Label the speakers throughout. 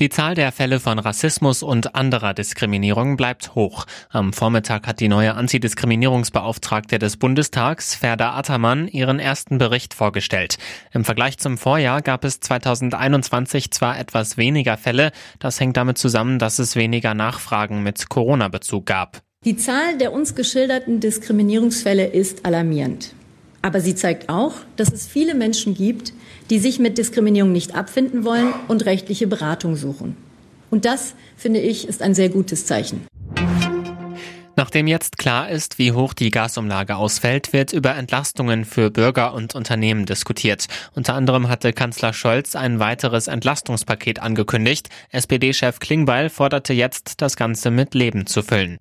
Speaker 1: Die Zahl der Fälle von Rassismus und anderer Diskriminierung bleibt hoch. Am Vormittag hat die neue Antidiskriminierungsbeauftragte des Bundestags, Ferda Attermann, ihren ersten Bericht vorgestellt. Im Vergleich zum Vorjahr gab es 2021 zwar etwas weniger Fälle, das hängt damit zusammen, dass es weniger Nachfragen mit Corona-Bezug gab.
Speaker 2: Die Zahl der uns geschilderten Diskriminierungsfälle ist alarmierend. Aber sie zeigt auch, dass es viele Menschen gibt, die sich mit Diskriminierung nicht abfinden wollen und rechtliche Beratung suchen. Und das, finde ich, ist ein sehr gutes Zeichen.
Speaker 1: Nachdem jetzt klar ist, wie hoch die Gasumlage ausfällt, wird über Entlastungen für Bürger und Unternehmen diskutiert. Unter anderem hatte Kanzler Scholz ein weiteres Entlastungspaket angekündigt. SPD-Chef Klingbeil forderte jetzt, das Ganze mit Leben zu füllen.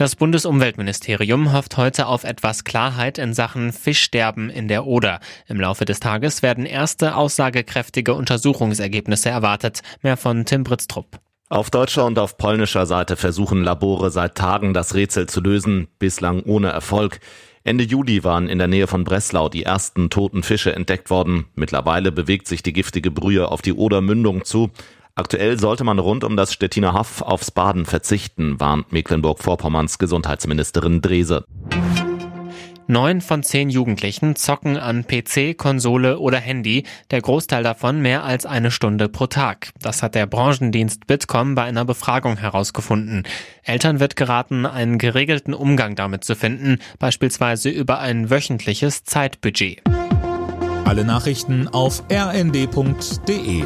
Speaker 1: Das Bundesumweltministerium hofft heute auf etwas Klarheit in Sachen Fischsterben in der Oder. Im Laufe des Tages werden erste aussagekräftige Untersuchungsergebnisse erwartet. Mehr von Tim Britztrupp.
Speaker 3: Auf deutscher und auf polnischer Seite versuchen Labore seit Tagen das Rätsel zu lösen, bislang ohne Erfolg. Ende Juli waren in der Nähe von Breslau die ersten toten Fische entdeckt worden. Mittlerweile bewegt sich die giftige Brühe auf die Odermündung zu. Aktuell sollte man rund um das Stettiner Haff aufs Baden verzichten, warnt Mecklenburg-Vorpommerns Gesundheitsministerin Drese.
Speaker 1: Neun von zehn Jugendlichen zocken an PC, Konsole oder Handy, der Großteil davon mehr als eine Stunde pro Tag. Das hat der Branchendienst Bitkom bei einer Befragung herausgefunden. Eltern wird geraten, einen geregelten Umgang damit zu finden, beispielsweise über ein wöchentliches Zeitbudget.
Speaker 4: Alle Nachrichten auf rnd.de